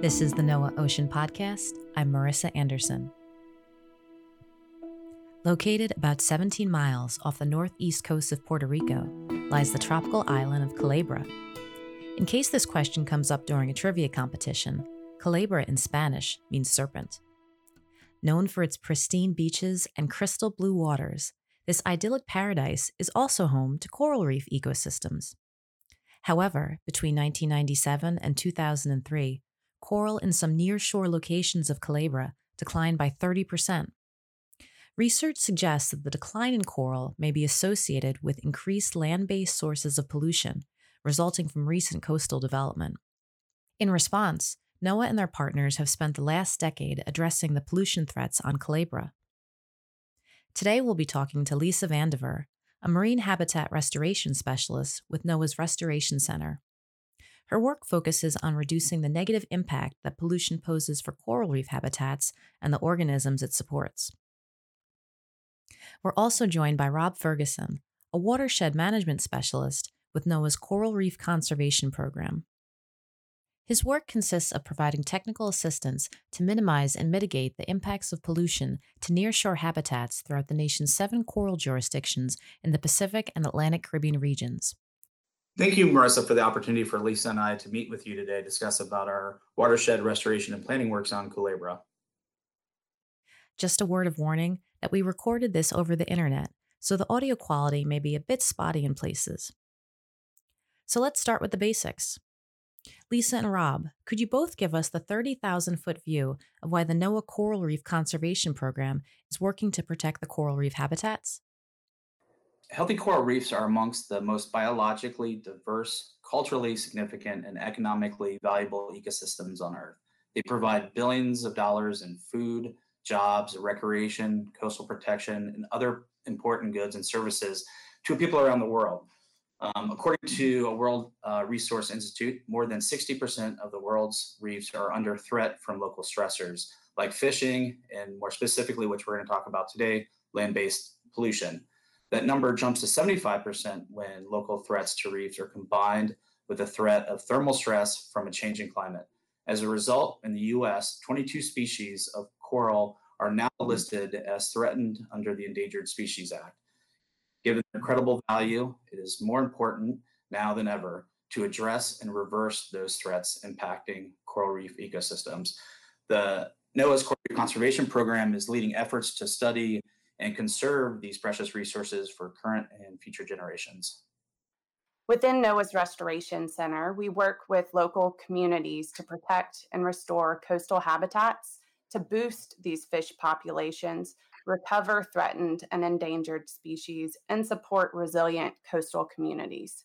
This is the NOAA Ocean Podcast. I'm Marissa Anderson. Located about 17 miles off the northeast coast of Puerto Rico lies the tropical island of Culebra. In case this question comes up during a trivia competition, Culebra in Spanish means serpent. Known for its pristine beaches and crystal blue waters, this idyllic paradise is also home to coral reef ecosystems. However, between 1997 and 2003, coral in some near-shore locations of Culebra declined by 30%. Research suggests that the decline in coral may be associated with increased land-based sources of pollution resulting from recent coastal development. In response, NOAA and their partners have spent the last decade addressing the pollution threats on Culebra. Today we'll be talking to Lisa Vandiver, a marine habitat restoration specialist with NOAA's Restoration Center. Her work focuses on reducing the negative impact that pollution poses for coral reef habitats and the organisms it supports. We're also joined by Rob Ferguson, a watershed management specialist with NOAA's Coral Reef Conservation Program. His work consists of providing technical assistance to minimize and mitigate the impacts of pollution to nearshore habitats throughout the nation's seven coral jurisdictions in the Pacific and Atlantic Caribbean regions. Thank you, Marissa, for the opportunity for Lisa and I to meet with you today, to discuss about our watershed restoration and planning works on Culebra. Just a word of warning that we recorded this over the internet, so the audio quality may be a bit spotty in places. So let's start with the basics. Lisa and Rob, could you both give us the 30,000 foot view of why the NOAA Coral Reef Conservation Program is working to protect the coral reef habitats? Healthy coral reefs are amongst the most biologically diverse, culturally significant, and economically valuable ecosystems on Earth. They provide billions of dollars in food, jobs, recreation, coastal protection, and other important goods and services to people around the world. Um, according to a World uh, Resource Institute, more than 60% of the world's reefs are under threat from local stressors like fishing, and more specifically, which we're going to talk about today, land based pollution. That number jumps to 75% when local threats to reefs are combined with the threat of thermal stress from a changing climate. As a result, in the US, 22 species of coral are now listed as threatened under the Endangered Species Act. Given their incredible value, it is more important now than ever to address and reverse those threats impacting coral reef ecosystems. The NOAA's Coral Reef Conservation Program is leading efforts to study and conserve these precious resources for current and future generations. Within NOAA's Restoration Center, we work with local communities to protect and restore coastal habitats to boost these fish populations, recover threatened and endangered species, and support resilient coastal communities.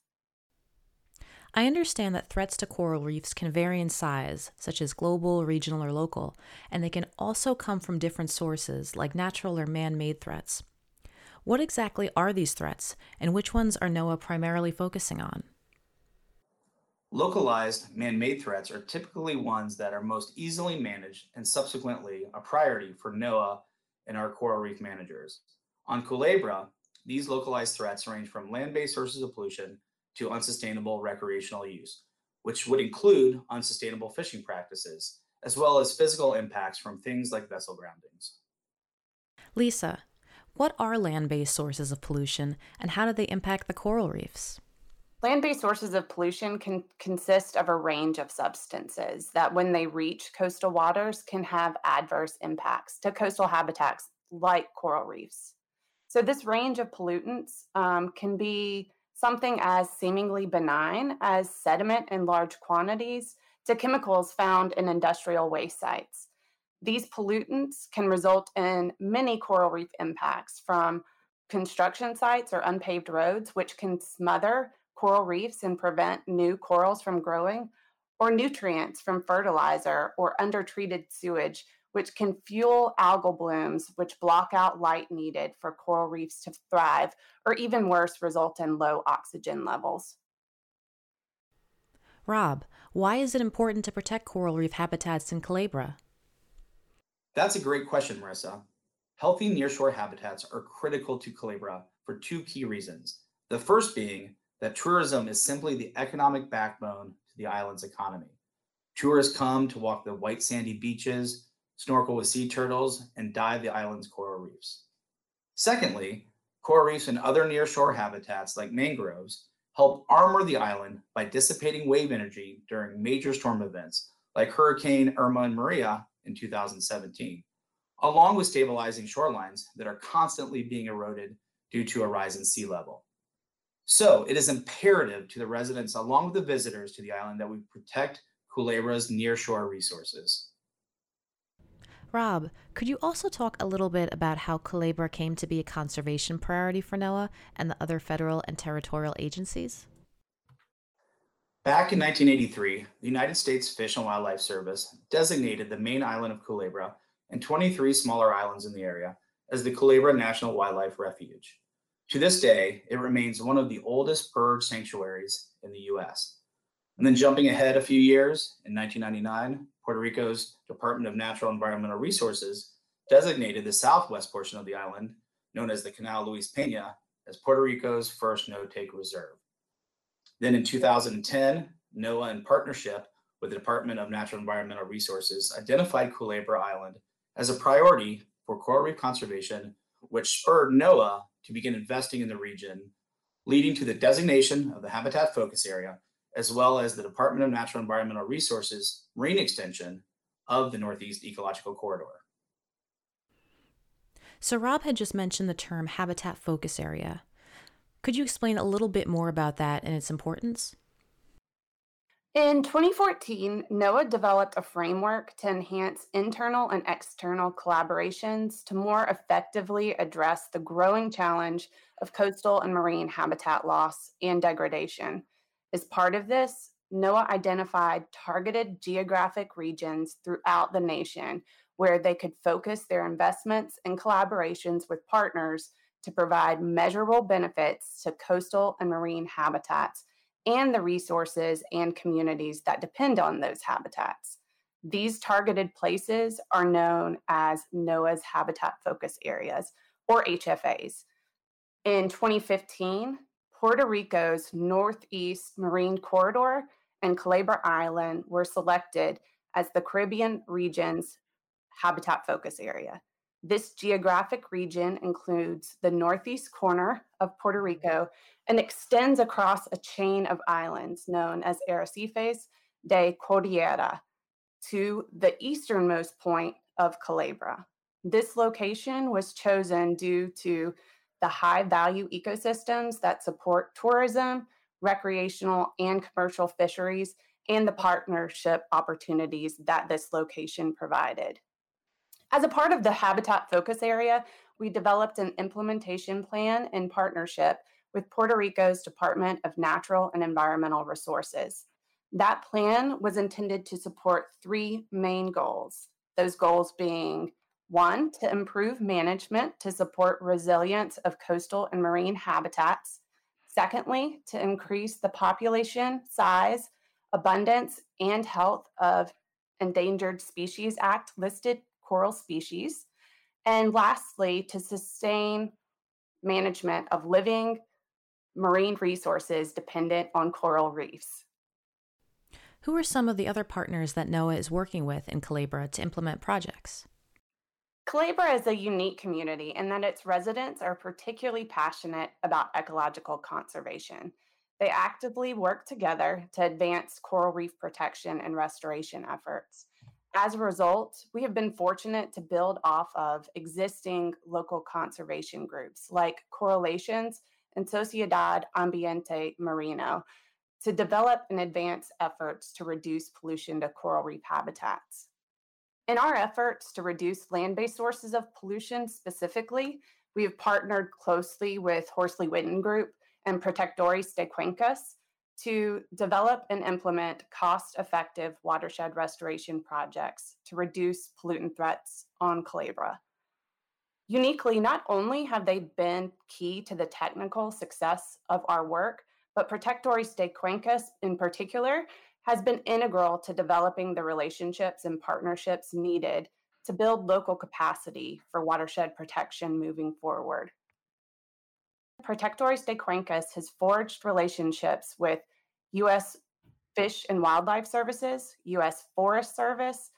I understand that threats to coral reefs can vary in size, such as global, regional, or local, and they can also come from different sources, like natural or man made threats. What exactly are these threats, and which ones are NOAA primarily focusing on? Localized man made threats are typically ones that are most easily managed and subsequently a priority for NOAA and our coral reef managers. On Culebra, these localized threats range from land based sources of pollution to unsustainable recreational use, which would include unsustainable fishing practices, as well as physical impacts from things like vessel groundings. Lisa, what are land based sources of pollution and how do they impact the coral reefs? Land based sources of pollution can consist of a range of substances that, when they reach coastal waters, can have adverse impacts to coastal habitats like coral reefs. So, this range of pollutants um, can be something as seemingly benign as sediment in large quantities to chemicals found in industrial waste sites. These pollutants can result in many coral reef impacts from construction sites or unpaved roads, which can smother coral reefs and prevent new corals from growing, or nutrients from fertilizer or undertreated sewage, which can fuel algal blooms, which block out light needed for coral reefs to thrive, or even worse, result in low oxygen levels. Rob, why is it important to protect coral reef habitats in Culebra? That's a great question, Marissa. Healthy nearshore habitats are critical to Culebra for two key reasons. The first being that tourism is simply the economic backbone to the island's economy. Tourists come to walk the white sandy beaches, snorkel with sea turtles, and dive the island's coral reefs. Secondly, coral reefs and other nearshore habitats like mangroves help armor the island by dissipating wave energy during major storm events like Hurricane Irma and Maria in 2017, along with stabilizing shorelines that are constantly being eroded due to a rise in sea level. So it is imperative to the residents, along with the visitors to the island, that we protect Culebra's nearshore resources. Rob, could you also talk a little bit about how Culebra came to be a conservation priority for NOAA and the other federal and territorial agencies? Back in 1983, the United States Fish and Wildlife Service designated the main island of Culebra and 23 smaller islands in the area as the Culebra National Wildlife Refuge. To this day, it remains one of the oldest bird sanctuaries in the US. And then jumping ahead a few years, in 1999, Puerto Rico's Department of Natural Environmental Resources designated the southwest portion of the island, known as the Canal Luis Pena, as Puerto Rico's first no-take reserve. Then in 2010, NOAA, in partnership with the Department of Natural Environmental Resources, identified Culebra Island as a priority for coral reef conservation, which spurred NOAA to begin investing in the region, leading to the designation of the habitat focus area, as well as the Department of Natural Environmental Resources marine extension of the Northeast Ecological Corridor. So, Rob had just mentioned the term habitat focus area. Could you explain a little bit more about that and its importance? In 2014, NOAA developed a framework to enhance internal and external collaborations to more effectively address the growing challenge of coastal and marine habitat loss and degradation. As part of this, NOAA identified targeted geographic regions throughout the nation where they could focus their investments and collaborations with partners to provide measurable benefits to coastal and marine habitats and the resources and communities that depend on those habitats. These targeted places are known as NOAA's Habitat Focus Areas, or HFAs. In 2015, Puerto Rico's Northeast Marine Corridor and Culebra Island were selected as the Caribbean region's habitat focus area. This geographic region includes the northeast corner of Puerto mm-hmm. Rico and extends across a chain of islands known as Arrecifes de Cordillera to the easternmost point of Culebra. This location was chosen due to the high value ecosystems that support tourism, recreational, and commercial fisheries, and the partnership opportunities that this location provided. As a part of the habitat focus area, we developed an implementation plan in partnership with Puerto Rico's Department of Natural and Environmental Resources. That plan was intended to support three main goals. Those goals being one, to improve management to support resilience of coastal and marine habitats. Secondly, to increase the population size, abundance, and health of Endangered Species Act listed coral species. And lastly, to sustain management of living marine resources dependent on coral reefs. Who are some of the other partners that NOAA is working with in Culebra to implement projects? Culebra is a unique community in that its residents are particularly passionate about ecological conservation. They actively work together to advance coral reef protection and restoration efforts. As a result, we have been fortunate to build off of existing local conservation groups like CORALations and Sociedad Ambiente Marino to develop and advance efforts to reduce pollution to coral reef habitats. In our efforts to reduce land based sources of pollution specifically, we have partnered closely with Horsley Witten Group and Protectores de Cuencas to develop and implement cost effective watershed restoration projects to reduce pollutant threats on Culebra. Uniquely, not only have they been key to the technical success of our work, but Protectores de Cuencas in particular has been integral to developing the relationships and partnerships needed to build local capacity for watershed protection moving forward. Protectores de Cuencas has forged relationships with U.S. Fish and Wildlife Services, U.S. Forest Service,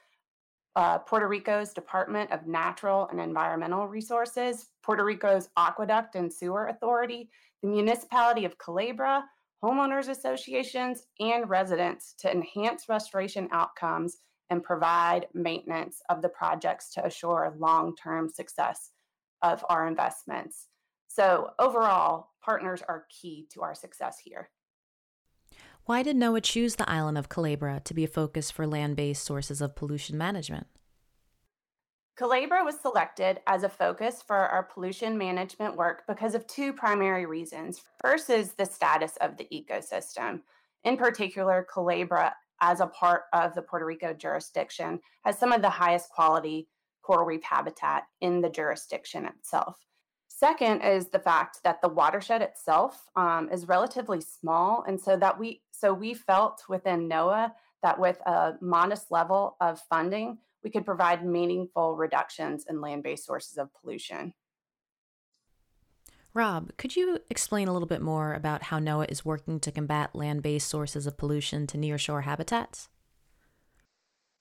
uh, Puerto Rico's Department of Natural and Environmental Resources, Puerto Rico's Aqueduct and Sewer Authority, the Municipality of Culebra, homeowners associations, and residents to enhance restoration outcomes and provide maintenance of the projects to assure long term success of our investments. So, overall, partners are key to our success here. Why did NOAA choose the island of Culebra to be a focus for land based sources of pollution management? Culebra was selected as a focus for our pollution management work because of two primary reasons. First is the status of the ecosystem. In particular, Culebra, as a part of the Puerto Rico jurisdiction, has some of the highest quality coral reef habitat in the jurisdiction itself. Second is the fact that the watershed itself um, is relatively small, and so that we so we felt within NOAA that with a modest level of funding, we could provide meaningful reductions in land-based sources of pollution. Rob, could you explain a little bit more about how NOAA is working to combat land-based sources of pollution to nearshore habitats?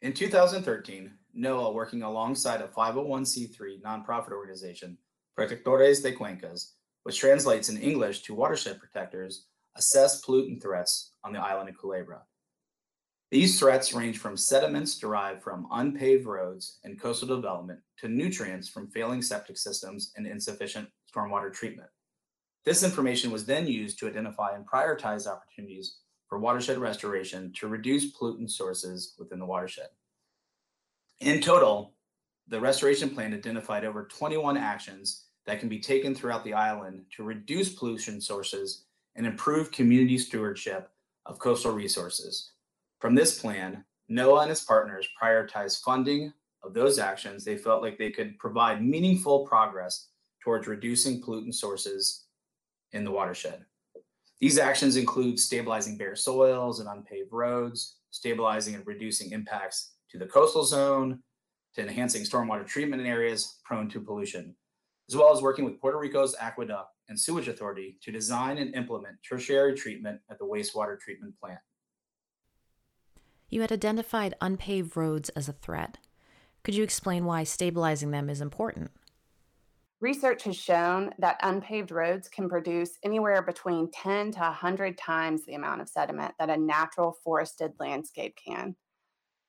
In 2013, NOAA, working alongside a 501c3 nonprofit organization, Protectores de Cuencas, which translates in English to watershed protectors, assess pollutant threats on the island of Culebra. These threats range from sediments derived from unpaved roads and coastal development to nutrients from failing septic systems and insufficient stormwater treatment. This information was then used to identify and prioritize opportunities for watershed restoration to reduce pollutant sources within the watershed. In total, the restoration plan identified over 21 actions that can be taken throughout the island to reduce pollution sources and improve community stewardship of coastal resources. From this plan, NOAA and its partners prioritized funding of those actions they felt like they could provide meaningful progress towards reducing pollutant sources in the watershed. These actions include stabilizing bare soils and unpaved roads, stabilizing and reducing impacts to the coastal zone, to enhancing stormwater treatment in areas prone to pollution, as well as working with Puerto Rico's Aqueduct and Sewage Authority to design and implement tertiary treatment at the wastewater treatment plant. You had identified unpaved roads as a threat. Could you explain why stabilizing them is important? Research has shown that unpaved roads can produce anywhere between 10 to 100 times the amount of sediment that a natural forested landscape can.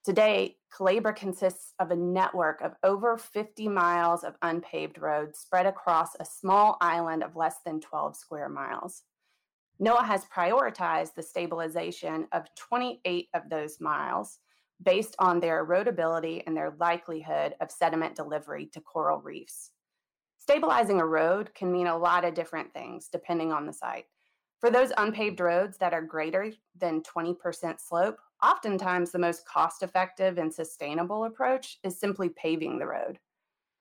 Today, Culebra consists of a network of over 50 miles of unpaved roads spread across a small island of less than 12 square miles. NOAA has prioritized the stabilization of 28 of those miles based on their erodibility and their likelihood of sediment delivery to coral reefs. Stabilizing a road can mean a lot of different things depending on the site. For those unpaved roads that are greater than 20% slope, oftentimes the most cost effective and sustainable approach is simply paving the road.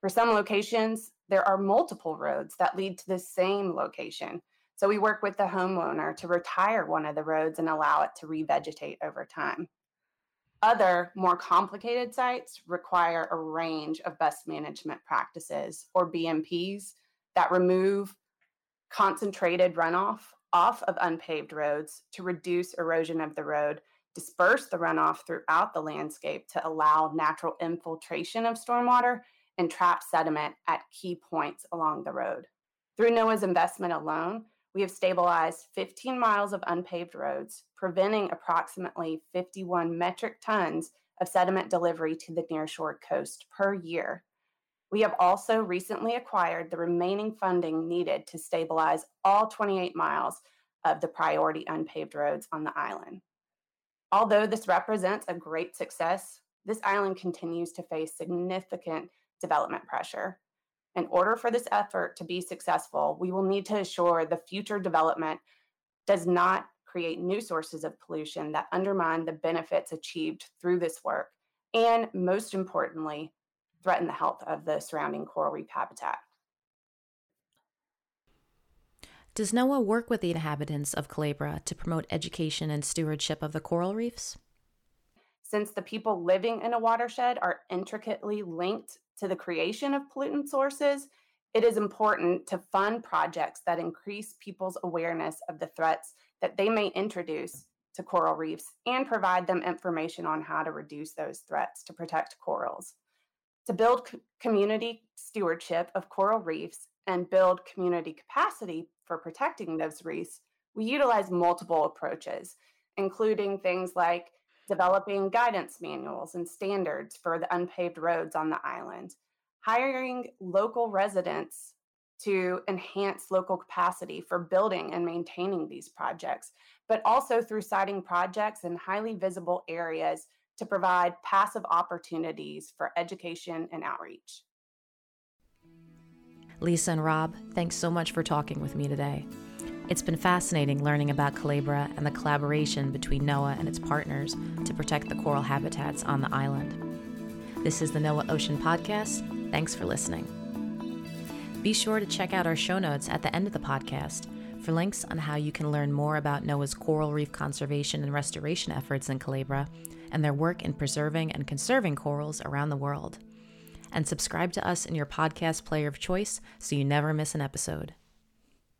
For some locations, there are multiple roads that lead to the same location. So we work with the homeowner to retire one of the roads and allow it to revegetate over time. Other more complicated sites require a range of best management practices or BMPs that remove concentrated runoff off of unpaved roads to reduce erosion of the road, disperse the runoff throughout the landscape to allow natural infiltration of stormwater, and trap sediment at key points along the road. Through NOAA's investment alone, we have stabilized 15 miles of unpaved roads, preventing approximately 51 metric tons of sediment delivery to the nearshore coast per year. We have also recently acquired the remaining funding needed to stabilize all 28 miles of the priority unpaved roads on the island. Although this represents a great success, this island continues to face significant development pressure. In order for this effort to be successful, we will need to assure the future development does not create new sources of pollution that undermine the benefits achieved through this work, and most importantly, threaten the health of the surrounding coral reef habitat. Does NOAA work with the inhabitants of Culebra to promote education and stewardship of the coral reefs? Since the people living in a watershed are intricately linked to the creation of pollutant sources, it is important to fund projects that increase people's awareness of the threats that they may introduce to coral reefs and provide them information on how to reduce those threats to protect corals. To build community stewardship of coral reefs and build community capacity for protecting those reefs, we utilize multiple approaches, including things like developing guidance manuals and standards for the unpaved roads on the island, hiring local residents to enhance local capacity for building and maintaining these projects, but also through siting projects in highly visible areas to provide passive opportunities for education and outreach. Lisa and Rob, thanks so much for talking with me today. It's been fascinating learning about Culebra and the collaboration between NOAA and its partners to protect the coral habitats on the island. This is the NOAA Ocean Podcast. Thanks for listening. Be sure to check out our show notes at the end of the podcast for links on how you can learn more about NOAA's coral reef conservation and restoration efforts in Culebra and their work in preserving and conserving corals around the world. And subscribe to us in your podcast player of choice so you never miss an episode.